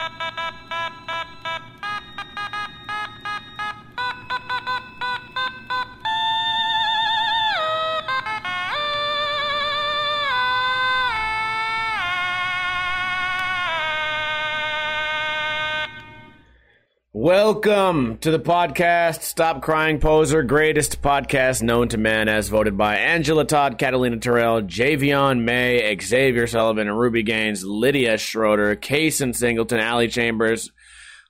Thank you. Welcome to the podcast, Stop Crying Poser, greatest podcast known to man, as voted by Angela Todd, Catalina Terrell, Javion May, Xavier Sullivan, and Ruby Gaines, Lydia Schroeder, Kaysen Singleton, Allie Chambers,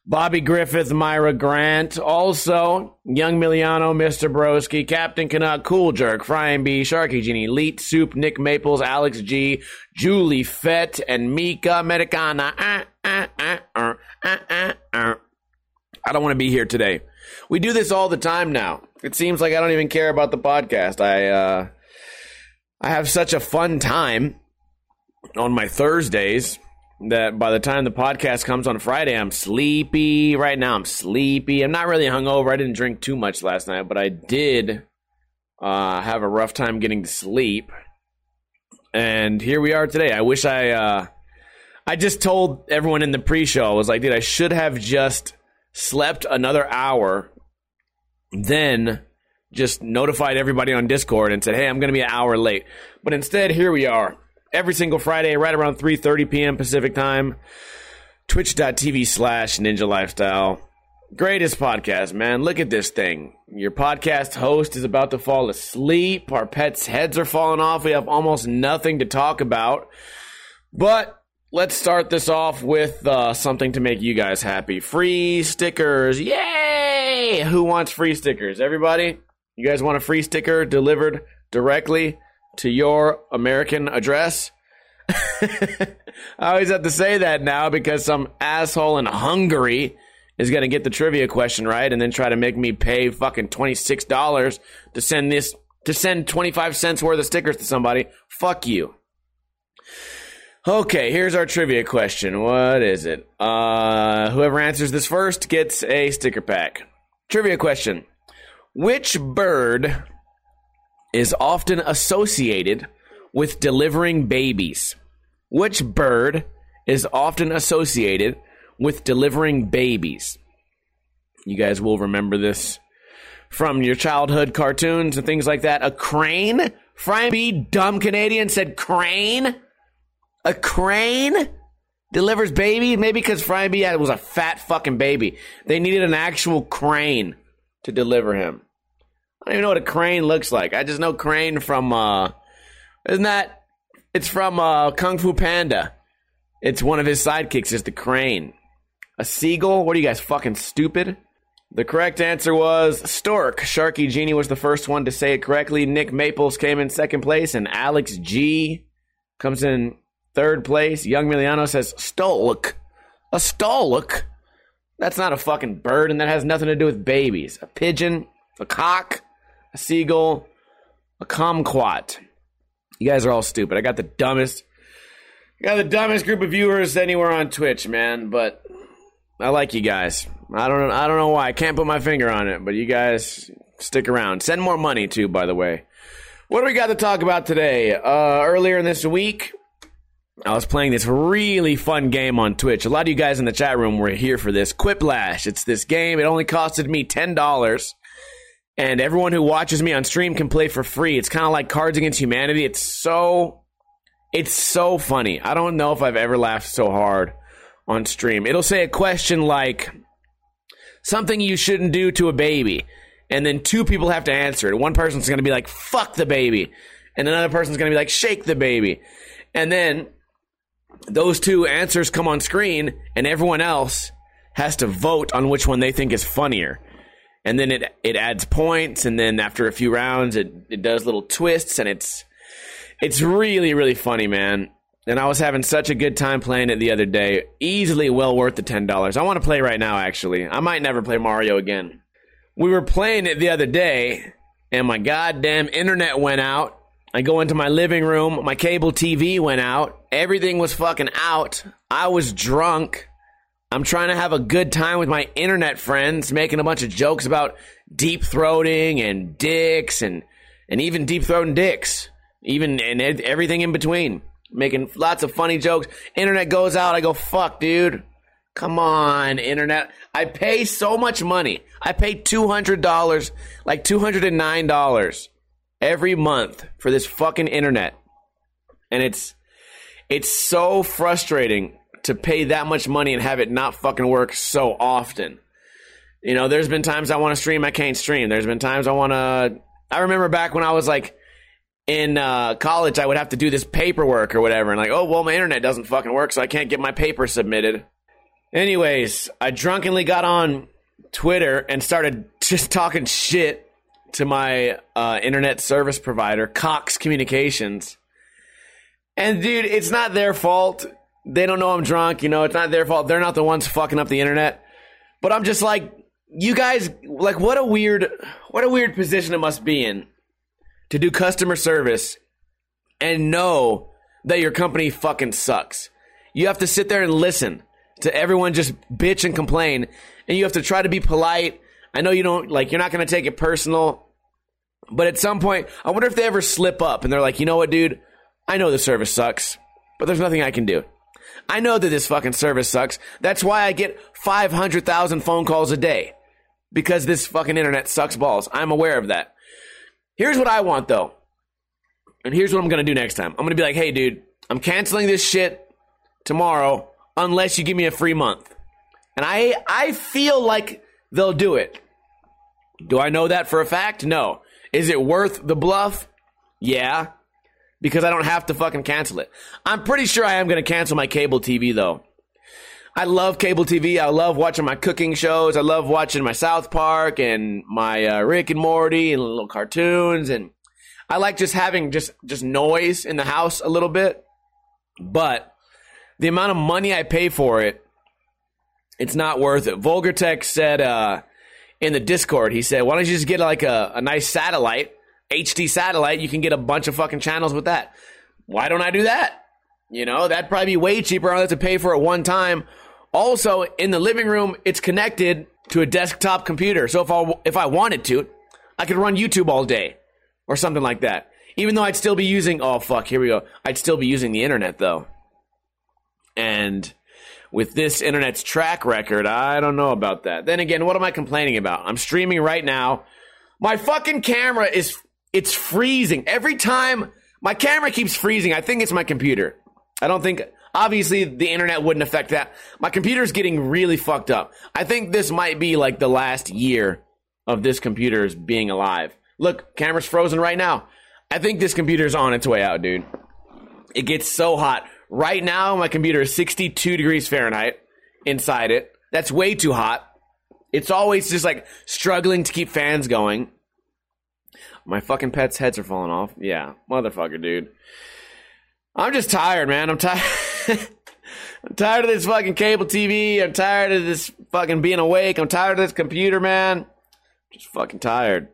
Bobby Griffith, Myra Grant, also Young Miliano, Mr. Broski, Captain Canuck, Cool Jerk, Frying B, Sharky Genie, Leet Soup, Nick Maples, Alex G, Julie Fett, and Mika uh, uh, uh, uh. I don't want to be here today. We do this all the time now. It seems like I don't even care about the podcast. I uh, I have such a fun time on my Thursdays that by the time the podcast comes on Friday, I'm sleepy. Right now, I'm sleepy. I'm not really hungover. I didn't drink too much last night, but I did uh, have a rough time getting to sleep. And here we are today. I wish I. Uh, I just told everyone in the pre-show. I was like, dude, I should have just slept another hour, then just notified everybody on Discord and said, "Hey, I'm going to be an hour late." But instead, here we are, every single Friday, right around 3:30 p.m. Pacific time. Twitch.tv slash Ninja Lifestyle. Greatest podcast, man. Look at this thing. Your podcast host is about to fall asleep. Our pets' heads are falling off. We have almost nothing to talk about. But Let's start this off with uh, something to make you guys happy. Free stickers. Yay! Who wants free stickers? Everybody? You guys want a free sticker delivered directly to your American address? I always have to say that now because some asshole in Hungary is going to get the trivia question right and then try to make me pay fucking $26 to send this to send 25 cents worth of stickers to somebody. Fuck you. Okay, here's our trivia question. What is it? Uh, whoever answers this first gets a sticker pack. Trivia question Which bird is often associated with delivering babies? Which bird is often associated with delivering babies? You guys will remember this from your childhood cartoons and things like that. A crane? B. Dumb Canadian said crane? A crane delivers baby? Maybe because Brian B. was a fat fucking baby. They needed an actual crane to deliver him. I don't even know what a crane looks like. I just know crane from uh isn't that it's from uh Kung Fu Panda. It's one of his sidekicks is the crane. A seagull? What are you guys fucking stupid? The correct answer was stork. Sharky Genie was the first one to say it correctly. Nick Maples came in second place, and Alex G comes in Third place, Young Miliano says Stolk. A Stolk? That's not a fucking bird, and that has nothing to do with babies. A pigeon, a cock, a seagull, a kumquat. You guys are all stupid. I got the dumbest, I got the dumbest group of viewers anywhere on Twitch, man. But I like you guys. I don't, I don't know why. I can't put my finger on it, but you guys stick around. Send more money too, by the way. What do we got to talk about today? Uh, earlier in this week, I was playing this really fun game on Twitch. A lot of you guys in the chat room were here for this. Quiplash. It's this game. It only costed me $10. And everyone who watches me on stream can play for free. It's kind of like Cards Against Humanity. It's so it's so funny. I don't know if I've ever laughed so hard on stream. It'll say a question like something you shouldn't do to a baby. And then two people have to answer it. One person's going to be like, fuck the baby. And another person's going to be like, shake the baby. And then those two answers come on screen and everyone else has to vote on which one they think is funnier. And then it it adds points and then after a few rounds it, it does little twists and it's it's really, really funny, man. And I was having such a good time playing it the other day. Easily well worth the ten dollars. I want to play right now actually. I might never play Mario again. We were playing it the other day and my goddamn internet went out I go into my living room. My cable TV went out. Everything was fucking out. I was drunk. I'm trying to have a good time with my internet friends, making a bunch of jokes about deep throating and dicks and and even deep throating dicks, even and everything in between. Making lots of funny jokes. Internet goes out. I go, fuck, dude. Come on, internet. I pay so much money. I pay $200, like $209 every month for this fucking internet. And it's it's so frustrating to pay that much money and have it not fucking work so often. You know, there's been times I want to stream, I can't stream. There's been times I want to. I remember back when I was like in uh, college, I would have to do this paperwork or whatever, and like, oh well, my internet doesn't fucking work, so I can't get my paper submitted. Anyways, I drunkenly got on Twitter and started just talking shit to my uh, internet service provider, Cox Communications. And dude, it's not their fault. They don't know I'm drunk. You know, it's not their fault. They're not the ones fucking up the internet. But I'm just like, you guys, like, what a weird, what a weird position it must be in to do customer service and know that your company fucking sucks. You have to sit there and listen to everyone just bitch and complain, and you have to try to be polite. I know you don't like, you're not going to take it personal, but at some point, I wonder if they ever slip up and they're like, you know what, dude? I know the service sucks, but there's nothing I can do. I know that this fucking service sucks. That's why I get 500,000 phone calls a day because this fucking internet sucks balls. I'm aware of that. Here's what I want though. And here's what I'm going to do next time. I'm going to be like, hey, dude, I'm canceling this shit tomorrow unless you give me a free month. And I, I feel like they'll do it. Do I know that for a fact? No. Is it worth the bluff? Yeah. Because I don't have to fucking cancel it. I'm pretty sure I am going to cancel my cable TV though. I love cable TV. I love watching my cooking shows. I love watching my South Park and my uh, Rick and Morty and little cartoons. And I like just having just just noise in the house a little bit. But the amount of money I pay for it, it's not worth it. Vulgar Tech said uh, in the Discord, he said, "Why don't you just get like a, a nice satellite, HD satellite? You can get a bunch of fucking channels with that. Why don't I do that? You know, that'd probably be way cheaper. I don't have to pay for it one time. Also, in the living room, it's connected to a desktop computer. So if I if I wanted to, I could run YouTube all day or something like that. Even though I'd still be using oh fuck, here we go. I'd still be using the internet though. And with this internet's track record, I don't know about that. Then again, what am I complaining about? I'm streaming right now. My fucking camera is it's freezing. Every time my camera keeps freezing, I think it's my computer. I don't think obviously the internet wouldn't affect that. My computer's getting really fucked up. I think this might be like the last year of this computer's being alive. Look, camera's frozen right now. I think this computer's on its way out, dude. It gets so hot. Right now, my computer is 62 degrees Fahrenheit inside it. That's way too hot. It's always just like struggling to keep fans going. My fucking pets' heads are falling off. Yeah, motherfucker, dude. I'm just tired, man. I'm tired. I'm tired of this fucking cable TV. I'm tired of this fucking being awake. I'm tired of this computer, man. Just fucking tired.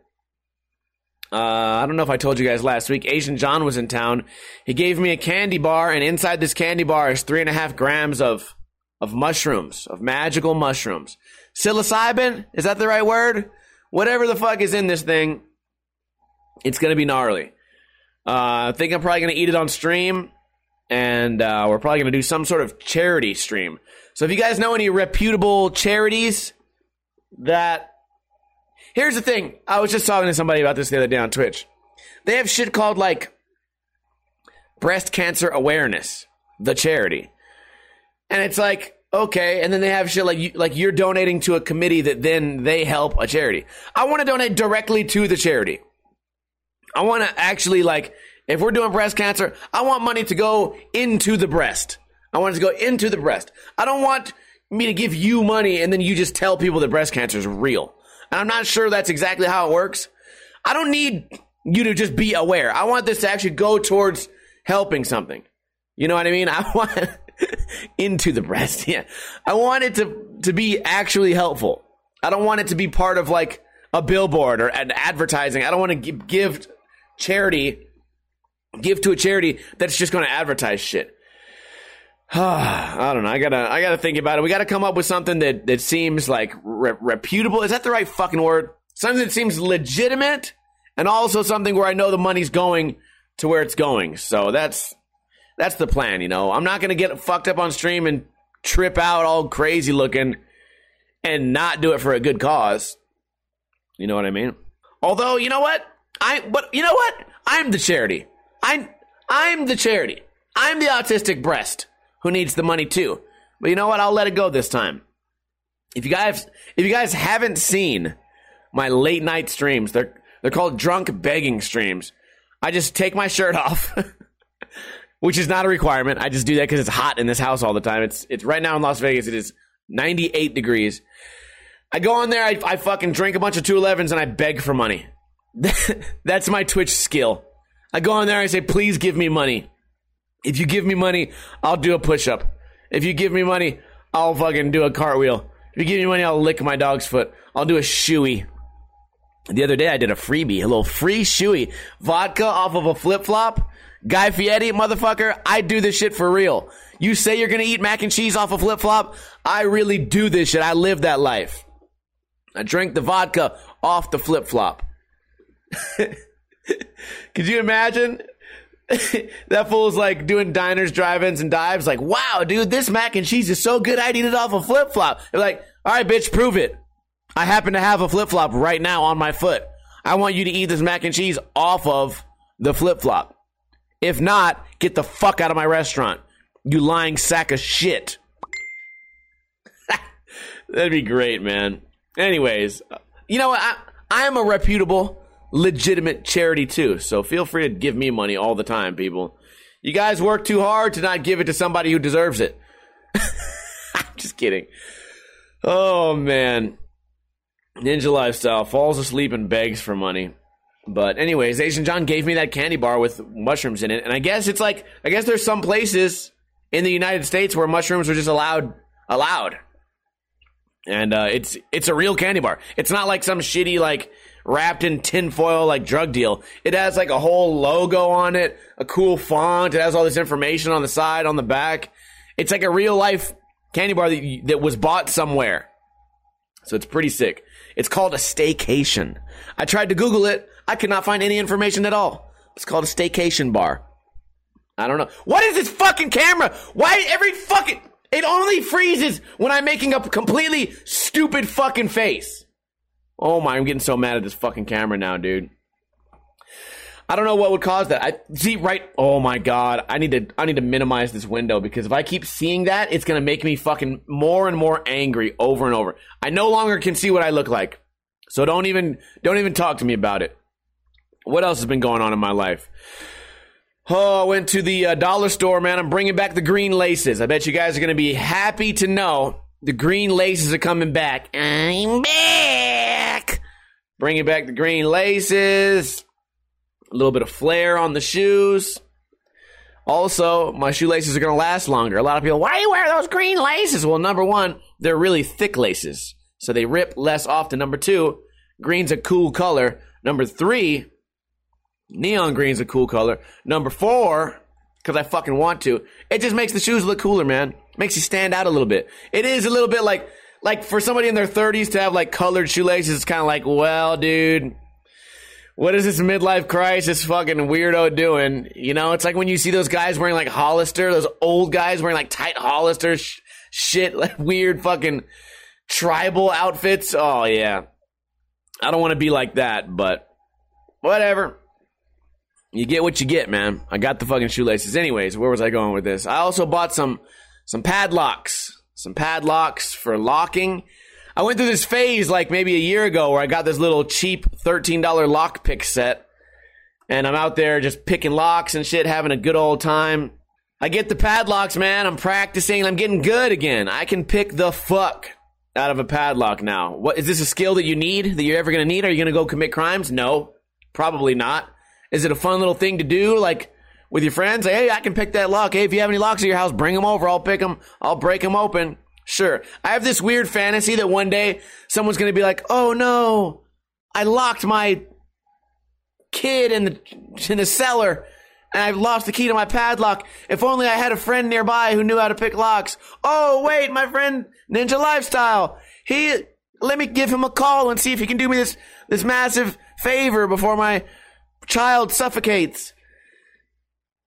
Uh, I don't know if I told you guys last week. Asian John was in town. He gave me a candy bar, and inside this candy bar is three and a half grams of of mushrooms, of magical mushrooms. Psilocybin? Is that the right word? Whatever the fuck is in this thing, it's gonna be gnarly. Uh, I think I'm probably gonna eat it on stream, and uh, we're probably gonna do some sort of charity stream. So if you guys know any reputable charities that Here's the thing. I was just talking to somebody about this the other day on Twitch. They have shit called like breast cancer awareness, the charity. And it's like, okay, and then they have shit like you, like you're donating to a committee that then they help a charity. I want to donate directly to the charity. I want to actually like if we're doing breast cancer, I want money to go into the breast. I want it to go into the breast. I don't want me to give you money and then you just tell people that breast cancer is real. And I'm not sure that's exactly how it works. I don't need you to just be aware. I want this to actually go towards helping something. You know what I mean? I want into the breast. Yeah. I want it to, to be actually helpful. I don't want it to be part of like a billboard or an advertising. I don't want to give, charity, give to a charity that's just going to advertise shit. I don't know. I gotta, I gotta think about it. We gotta come up with something that, that seems like re- reputable. Is that the right fucking word? Something that seems legitimate and also something where I know the money's going to where it's going. So that's, that's the plan, you know. I'm not gonna get fucked up on stream and trip out all crazy looking and not do it for a good cause. You know what I mean? Although, you know what? I but you know what? I'm the charity. I I'm the charity. I'm the autistic breast who needs the money too. But you know what? I'll let it go this time. If you guys if you guys haven't seen my late night streams, they're they're called drunk begging streams. I just take my shirt off, which is not a requirement. I just do that because it's hot in this house all the time. It's it's right now in Las Vegas. It is 98 degrees. I go on there. I, I fucking drink a bunch of 211s and I beg for money. That's my Twitch skill. I go on there. I say, please give me money. If you give me money, I'll do a push up. If you give me money, I'll fucking do a cartwheel. If you give me money, I'll lick my dog's foot. I'll do a shoey. The other day, I did a freebie, a little free shoey. Vodka off of a flip flop. Guy Fieri, motherfucker, I do this shit for real. You say you're gonna eat mac and cheese off a flip flop? I really do this shit. I live that life. I drank the vodka off the flip flop. Could you imagine? that fool's like doing diners, drive-ins, and dives. Like, wow, dude, this mac and cheese is so good. I'd eat it off a flip flop. They're like, all right, bitch, prove it. I happen to have a flip flop right now on my foot. I want you to eat this mac and cheese off of the flip flop. If not, get the fuck out of my restaurant. You lying sack of shit. That'd be great, man. Anyways, you know what? I, I'm a reputable, legitimate charity too. So feel free to give me money all the time, people. You guys work too hard to not give it to somebody who deserves it. I'm just kidding. Oh man. Ninja lifestyle falls asleep and begs for money. But anyways, Asian John gave me that candy bar with mushrooms in it, and I guess it's like I guess there's some places in the United States where mushrooms are just allowed allowed, and uh, it's it's a real candy bar. It's not like some shitty like wrapped in tinfoil like drug deal. It has like a whole logo on it, a cool font. It has all this information on the side, on the back. It's like a real life candy bar that, that was bought somewhere. So it's pretty sick. It's called a staycation. I tried to Google it. I could not find any information at all. It's called a staycation bar. I don't know. What is this fucking camera? Why every fucking it only freezes when I'm making a completely stupid fucking face. Oh my, I'm getting so mad at this fucking camera now, dude. I don't know what would cause that. I see right. Oh my god, I need to I need to minimize this window because if I keep seeing that, it's gonna make me fucking more and more angry over and over. I no longer can see what I look like, so don't even don't even talk to me about it. What else has been going on in my life? Oh, I went to the uh, dollar store, man. I'm bringing back the green laces. I bet you guys are gonna be happy to know the green laces are coming back. I'm back. Bringing back the green laces a little bit of flair on the shoes. Also, my shoelaces are going to last longer. A lot of people, why do you wear those green laces? Well, number one, they're really thick laces, so they rip less often. Number two, green's a cool color. Number three, neon green's a cool color. Number four, because I fucking want to, it just makes the shoes look cooler, man. Makes you stand out a little bit. It is a little bit like, like for somebody in their 30s to have like colored shoelaces, it's kind of like, well, dude, what is this midlife crisis fucking weirdo doing? You know, it's like when you see those guys wearing like Hollister, those old guys wearing like tight Hollister sh- shit, like weird fucking tribal outfits. Oh, yeah. I don't want to be like that, but whatever. You get what you get, man. I got the fucking shoelaces. Anyways, where was I going with this? I also bought some some padlocks. Some padlocks for locking I went through this phase like maybe a year ago where I got this little cheap $13 lock pick set. And I'm out there just picking locks and shit, having a good old time. I get the padlocks, man. I'm practicing. I'm getting good again. I can pick the fuck out of a padlock now. What is this a skill that you need that you're ever going to need? Are you going to go commit crimes? No, probably not. Is it a fun little thing to do like with your friends? Hey, I can pick that lock. Hey, if you have any locks at your house, bring them over. I'll pick them. I'll break them open. Sure. I have this weird fantasy that one day someone's going to be like, "Oh no, I locked my kid in the in the cellar and I've lost the key to my padlock. If only I had a friend nearby who knew how to pick locks. Oh, wait, my friend Ninja Lifestyle. He let me give him a call and see if he can do me this this massive favor before my child suffocates."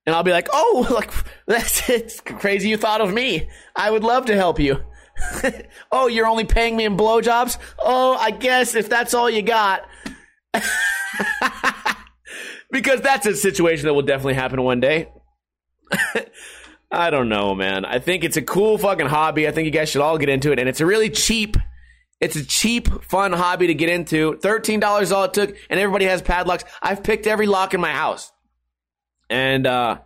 And I'll be like, oh, like, that's it's crazy you thought of me. I would love to help you. oh, you're only paying me in blowjobs? Oh, I guess if that's all you got. because that's a situation that will definitely happen one day. I don't know, man. I think it's a cool fucking hobby. I think you guys should all get into it. And it's a really cheap, it's a cheap, fun hobby to get into. $13 all it took, and everybody has padlocks. I've picked every lock in my house. And uh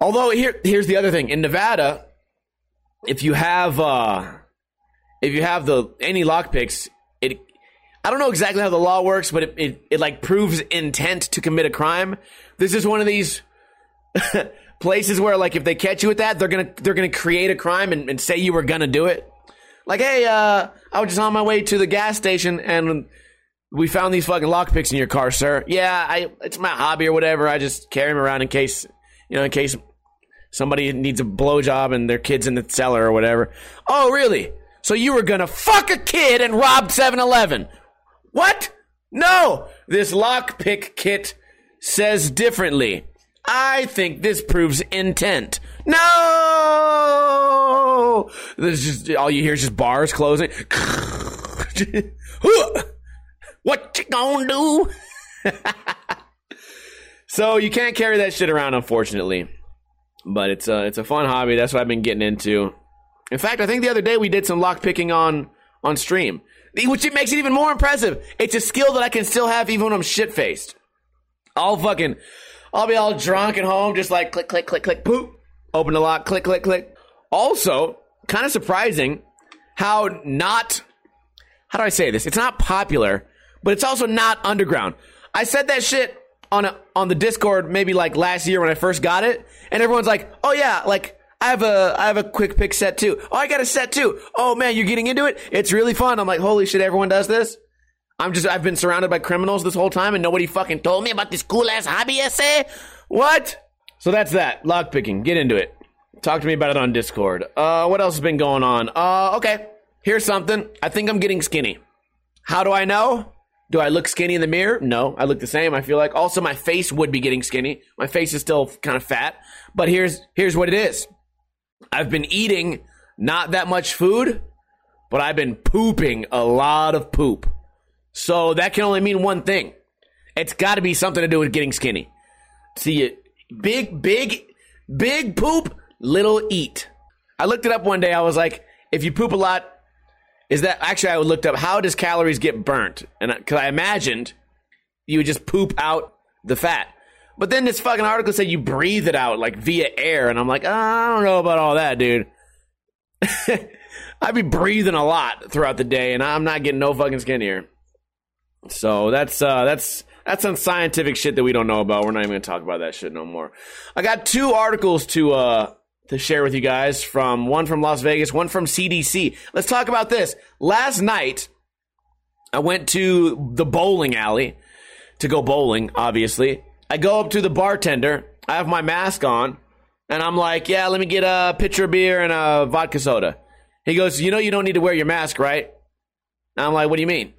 although here here's the other thing. In Nevada, if you have uh if you have the any lock picks, it I don't know exactly how the law works, but it, it, it like proves intent to commit a crime. This is one of these places where like if they catch you with that, they're gonna they're gonna create a crime and, and say you were gonna do it. Like, hey, uh, I was just on my way to the gas station and we found these fucking lockpicks in your car, sir. Yeah, I it's my hobby or whatever. I just carry them around in case you know, in case somebody needs a blowjob and their kid's in the cellar or whatever. Oh, really? So you were gonna fuck a kid and rob 7-Eleven? What? No! This lockpick kit says differently. I think this proves intent. No! There's just all you hear is just bars closing. what you gonna do? so you can't carry that shit around, unfortunately. But it's a it's a fun hobby. That's what I've been getting into. In fact, I think the other day we did some lock picking on on stream, which it makes it even more impressive. It's a skill that I can still have even when I'm shit faced. I'll fucking I'll be all drunk at home, just like click click click click poop, open the lock, click click click. Also, kind of surprising how not how do I say this? It's not popular, but it's also not underground. I said that shit on a, on the Discord maybe like last year when I first got it, and everyone's like, "Oh yeah, like I have a I have a quick pick set too. Oh, I got a set too. Oh man, you're getting into it. It's really fun." I'm like, "Holy shit, everyone does this." I'm just I've been surrounded by criminals this whole time, and nobody fucking told me about this cool ass hobby essay. What? So that's that lock picking. Get into it. Talk to me about it on Discord. Uh, what else has been going on? Uh, okay. Here's something. I think I'm getting skinny. How do I know? Do I look skinny in the mirror? No, I look the same. I feel like also my face would be getting skinny. My face is still kind of fat, but here's here's what it is. I've been eating not that much food, but I've been pooping a lot of poop. So that can only mean one thing. It's got to be something to do with getting skinny. See it big big big poop, little eat. I looked it up one day. I was like, if you poop a lot, is that actually I looked up how does calories get burnt? And because I imagined you would just poop out the fat. But then this fucking article said you breathe it out like via air, and I'm like, I don't know about all that, dude. I'd be breathing a lot throughout the day, and I'm not getting no fucking skinnier. So that's uh, that's that's some scientific shit that we don't know about. We're not even gonna talk about that shit no more. I got two articles to uh, to share with you guys from one from Las Vegas, one from CDC. Let's talk about this. Last night, I went to the bowling alley to go bowling, obviously. I go up to the bartender. I have my mask on, and I'm like, yeah, let me get a pitcher of beer and a vodka soda. He goes, you know, you don't need to wear your mask, right? And I'm like, what do you mean?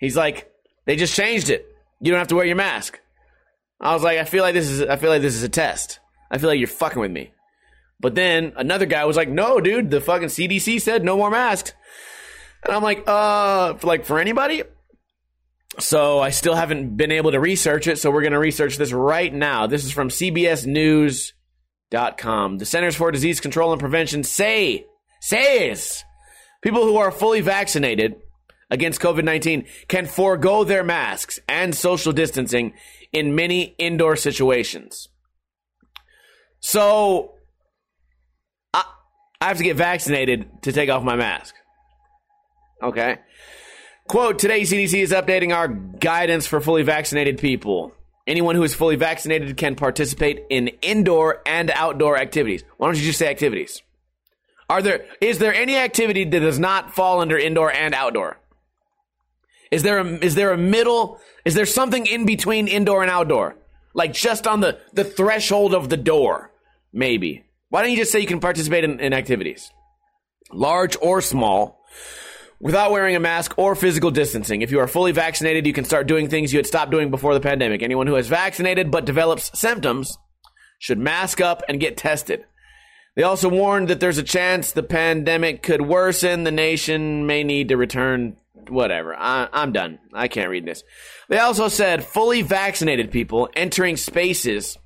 He's like, they just changed it. You don't have to wear your mask. I was like, I feel like this is, I feel like this is a test. I feel like you're fucking with me. But then another guy was like, "No, dude, the fucking CDC said no more masks." And I'm like, "Uh, like for anybody?" So I still haven't been able to research it, so we're going to research this right now. This is from cbsnews.com. The Centers for Disease Control and Prevention say says people who are fully vaccinated against COVID-19 can forego their masks and social distancing in many indoor situations. So I have to get vaccinated to take off my mask. Okay. Quote, today CDC is updating our guidance for fully vaccinated people. Anyone who is fully vaccinated can participate in indoor and outdoor activities. Why don't you just say activities? Are there is there any activity that does not fall under indoor and outdoor? Is there a is there a middle is there something in between indoor and outdoor? Like just on the the threshold of the door, maybe. Why don't you just say you can participate in, in activities, large or small, without wearing a mask or physical distancing? If you are fully vaccinated, you can start doing things you had stopped doing before the pandemic. Anyone who is vaccinated but develops symptoms should mask up and get tested. They also warned that there's a chance the pandemic could worsen. The nation may need to return. Whatever. I, I'm done. I can't read this. They also said fully vaccinated people entering spaces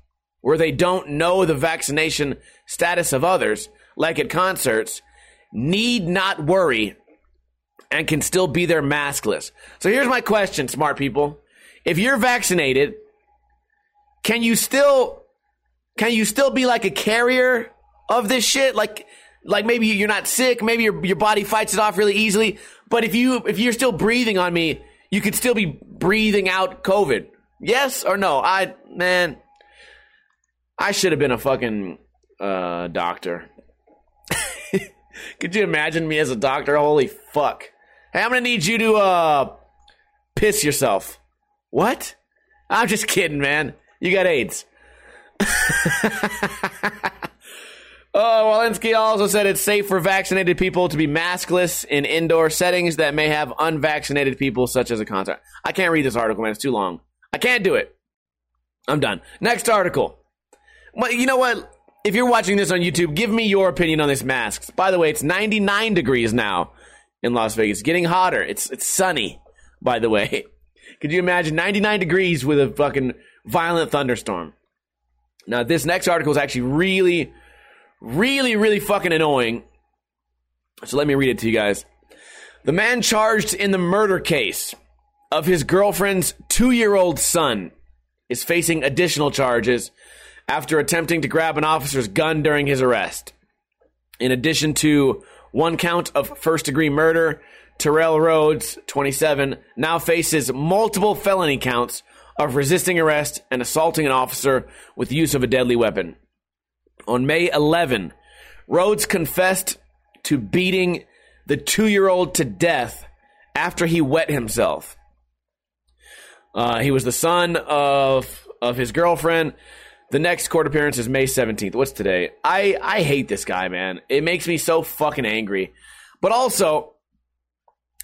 where they don't know the vaccination status of others, like at concerts, need not worry and can still be there maskless. So here's my question, smart people. If you're vaccinated, can you still can you still be like a carrier of this shit? Like like maybe you're not sick, maybe your your body fights it off really easily, but if you if you're still breathing on me, you could still be breathing out COVID. Yes or no? I man, I should have been a fucking uh, doctor. Could you imagine me as a doctor? Holy fuck! Hey, I'm gonna need you to uh piss yourself. What? I'm just kidding, man. You got AIDS. Oh, Walensky also said it's safe for vaccinated people to be maskless in indoor settings that may have unvaccinated people, such as a concert. I can't read this article, man. It's too long. I can't do it. I'm done. Next article. Well, you know what? If you're watching this on YouTube, give me your opinion on this masks. By the way, it's 99 degrees now in Las Vegas. Getting hotter. It's it's sunny, by the way. Could you imagine 99 degrees with a fucking violent thunderstorm? Now, this next article is actually really, really, really fucking annoying. So let me read it to you guys. The man charged in the murder case of his girlfriend's two year old son is facing additional charges after attempting to grab an officer's gun during his arrest. In addition to one count of first degree murder, Terrell Rhodes, 27, now faces multiple felony counts of resisting arrest and assaulting an officer with the use of a deadly weapon. On May 11, Rhodes confessed to beating the two year old to death after he wet himself. Uh, he was the son of of his girlfriend. The next court appearance is May 17th. What's today? I, I hate this guy, man. It makes me so fucking angry. But also,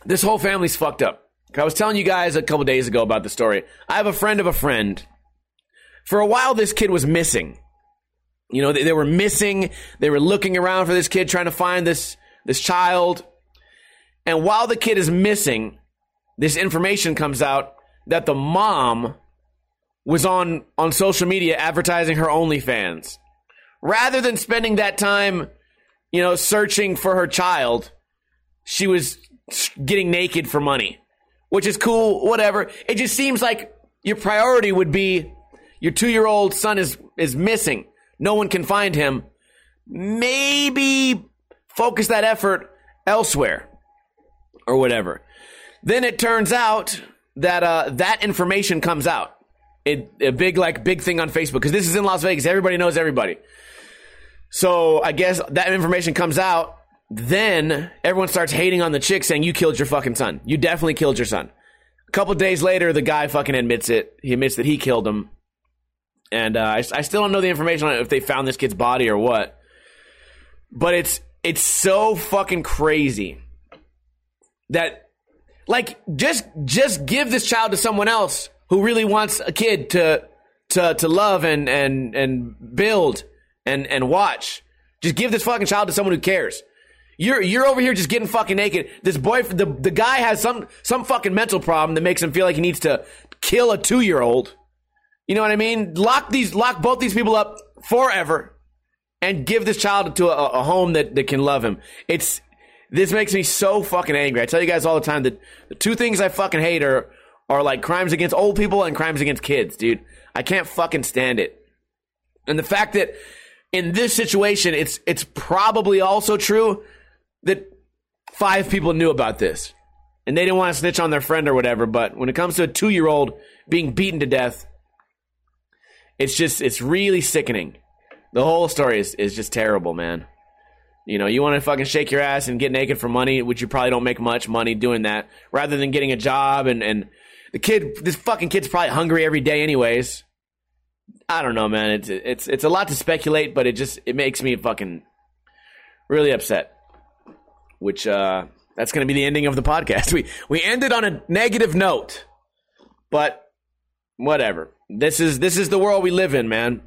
this whole family's fucked up. I was telling you guys a couple days ago about the story. I have a friend of a friend. For a while, this kid was missing. You know, they, they were missing. They were looking around for this kid, trying to find this this child. And while the kid is missing, this information comes out that the mom was on on social media advertising her OnlyFans. Rather than spending that time, you know, searching for her child, she was getting naked for money, which is cool, whatever. It just seems like your priority would be your 2-year-old son is is missing. No one can find him. Maybe focus that effort elsewhere or whatever. Then it turns out that uh, that information comes out it, a big like big thing on Facebook because this is in Las Vegas. Everybody knows everybody. So I guess that information comes out. Then everyone starts hating on the chick, saying you killed your fucking son. You definitely killed your son. A couple days later, the guy fucking admits it. He admits that he killed him. And uh, I, I still don't know the information on if they found this kid's body or what. But it's it's so fucking crazy that like just just give this child to someone else who really wants a kid to to to love and and and build and and watch. Just give this fucking child to someone who cares. You're you're over here just getting fucking naked. This boy, the the guy has some some fucking mental problem that makes him feel like he needs to kill a two year old. You know what I mean? Lock these lock both these people up forever, and give this child to a, a home that that can love him. It's this makes me so fucking angry. I tell you guys all the time that the two things I fucking hate are are like crimes against old people and crimes against kids, dude. I can't fucking stand it. And the fact that in this situation, it's it's probably also true that five people knew about this and they didn't want to snitch on their friend or whatever. But when it comes to a two year old being beaten to death, it's just it's really sickening. The whole story is, is just terrible, man. You know, you want to fucking shake your ass and get naked for money, which you probably don't make much money doing that, rather than getting a job and, and the kid, this fucking kid's probably hungry every day, anyways. I don't know, man. It's it's it's a lot to speculate, but it just it makes me fucking really upset. Which uh that's going to be the ending of the podcast. We we ended on a negative note, but whatever. This is this is the world we live in, man.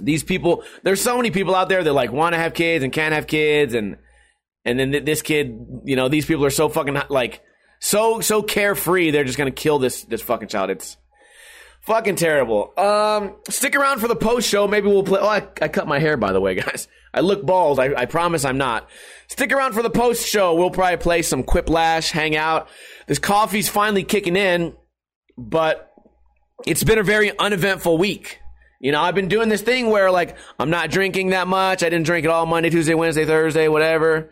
these people, there's so many people out there that like want to have kids and can't have kids, and and then th- this kid, you know, these people are so fucking like so so carefree. They're just gonna kill this this fucking child. It's fucking terrible. Um, stick around for the post show. Maybe we'll play. Oh, I, I cut my hair by the way, guys. I look bald. I, I promise I'm not. Stick around for the post show. We'll probably play some Quiplash, hang out. This coffee's finally kicking in, but it's been a very uneventful week. You know, I've been doing this thing where like I'm not drinking that much. I didn't drink it all Monday, Tuesday, Wednesday, Thursday, whatever.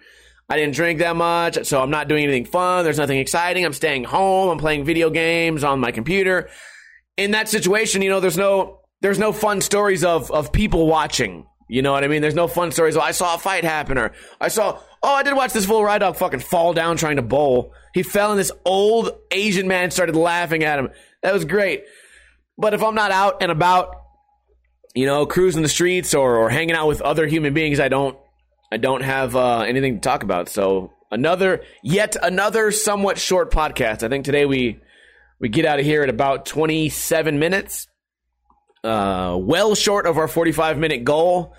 I didn't drink that much, so I'm not doing anything fun. There's nothing exciting. I'm staying home. I'm playing video games on my computer. In that situation, you know, there's no there's no fun stories of of people watching. You know what I mean? There's no fun stories. Oh, I saw a fight happen, or I saw. Oh, I did watch this full ride dog fucking fall down trying to bowl. He fell, and this old Asian man started laughing at him. That was great. But if I'm not out and about, you know, cruising the streets or, or hanging out with other human beings, I don't I don't have uh, anything to talk about. So another, yet another somewhat short podcast. I think today we we get out of here at about 27 minutes, uh, well short of our 45 minute goal.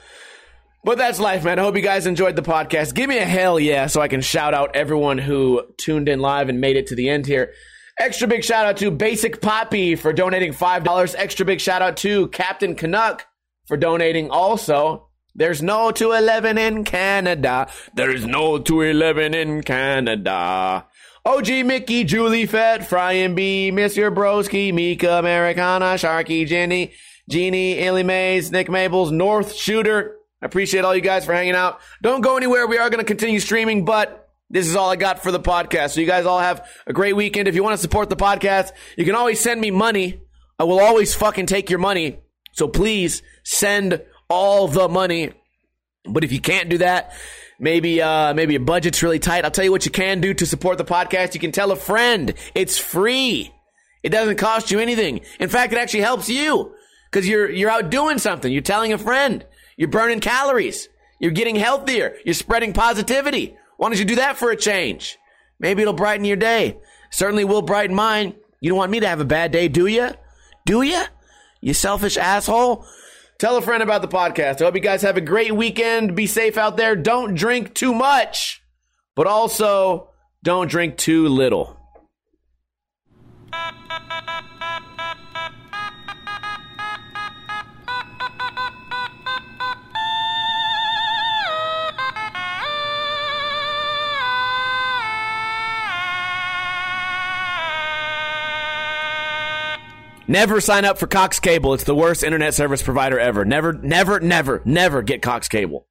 But that's life, man. I hope you guys enjoyed the podcast. Give me a hell yeah so I can shout out everyone who tuned in live and made it to the end here. Extra big shout out to Basic Poppy for donating $5. Extra big shout out to Captain Canuck for donating also. There's no 211 in Canada. There's no 211 in Canada. OG Mickey, Julie Fett, Fry and B, Mr. Broski, Mika Americana, Sharky, Jenny, Jeannie, Illy Mays, Nick Maples, North Shooter. I appreciate all you guys for hanging out. Don't go anywhere. We are going to continue streaming, but this is all I got for the podcast. So you guys all have a great weekend. If you want to support the podcast, you can always send me money. I will always fucking take your money. So please send all the money. But if you can't do that, maybe uh, maybe your budget's really tight. I'll tell you what you can do to support the podcast. You can tell a friend. It's free. It doesn't cost you anything. In fact, it actually helps you because you're you're out doing something. You're telling a friend. You're burning calories. You're getting healthier. You're spreading positivity. Why don't you do that for a change? Maybe it'll brighten your day. Certainly will brighten mine. You don't want me to have a bad day, do you? Do you? You selfish asshole. Tell a friend about the podcast. I hope you guys have a great weekend. Be safe out there. Don't drink too much, but also don't drink too little. Never sign up for Cox Cable. It's the worst internet service provider ever. Never, never, never, never get Cox Cable.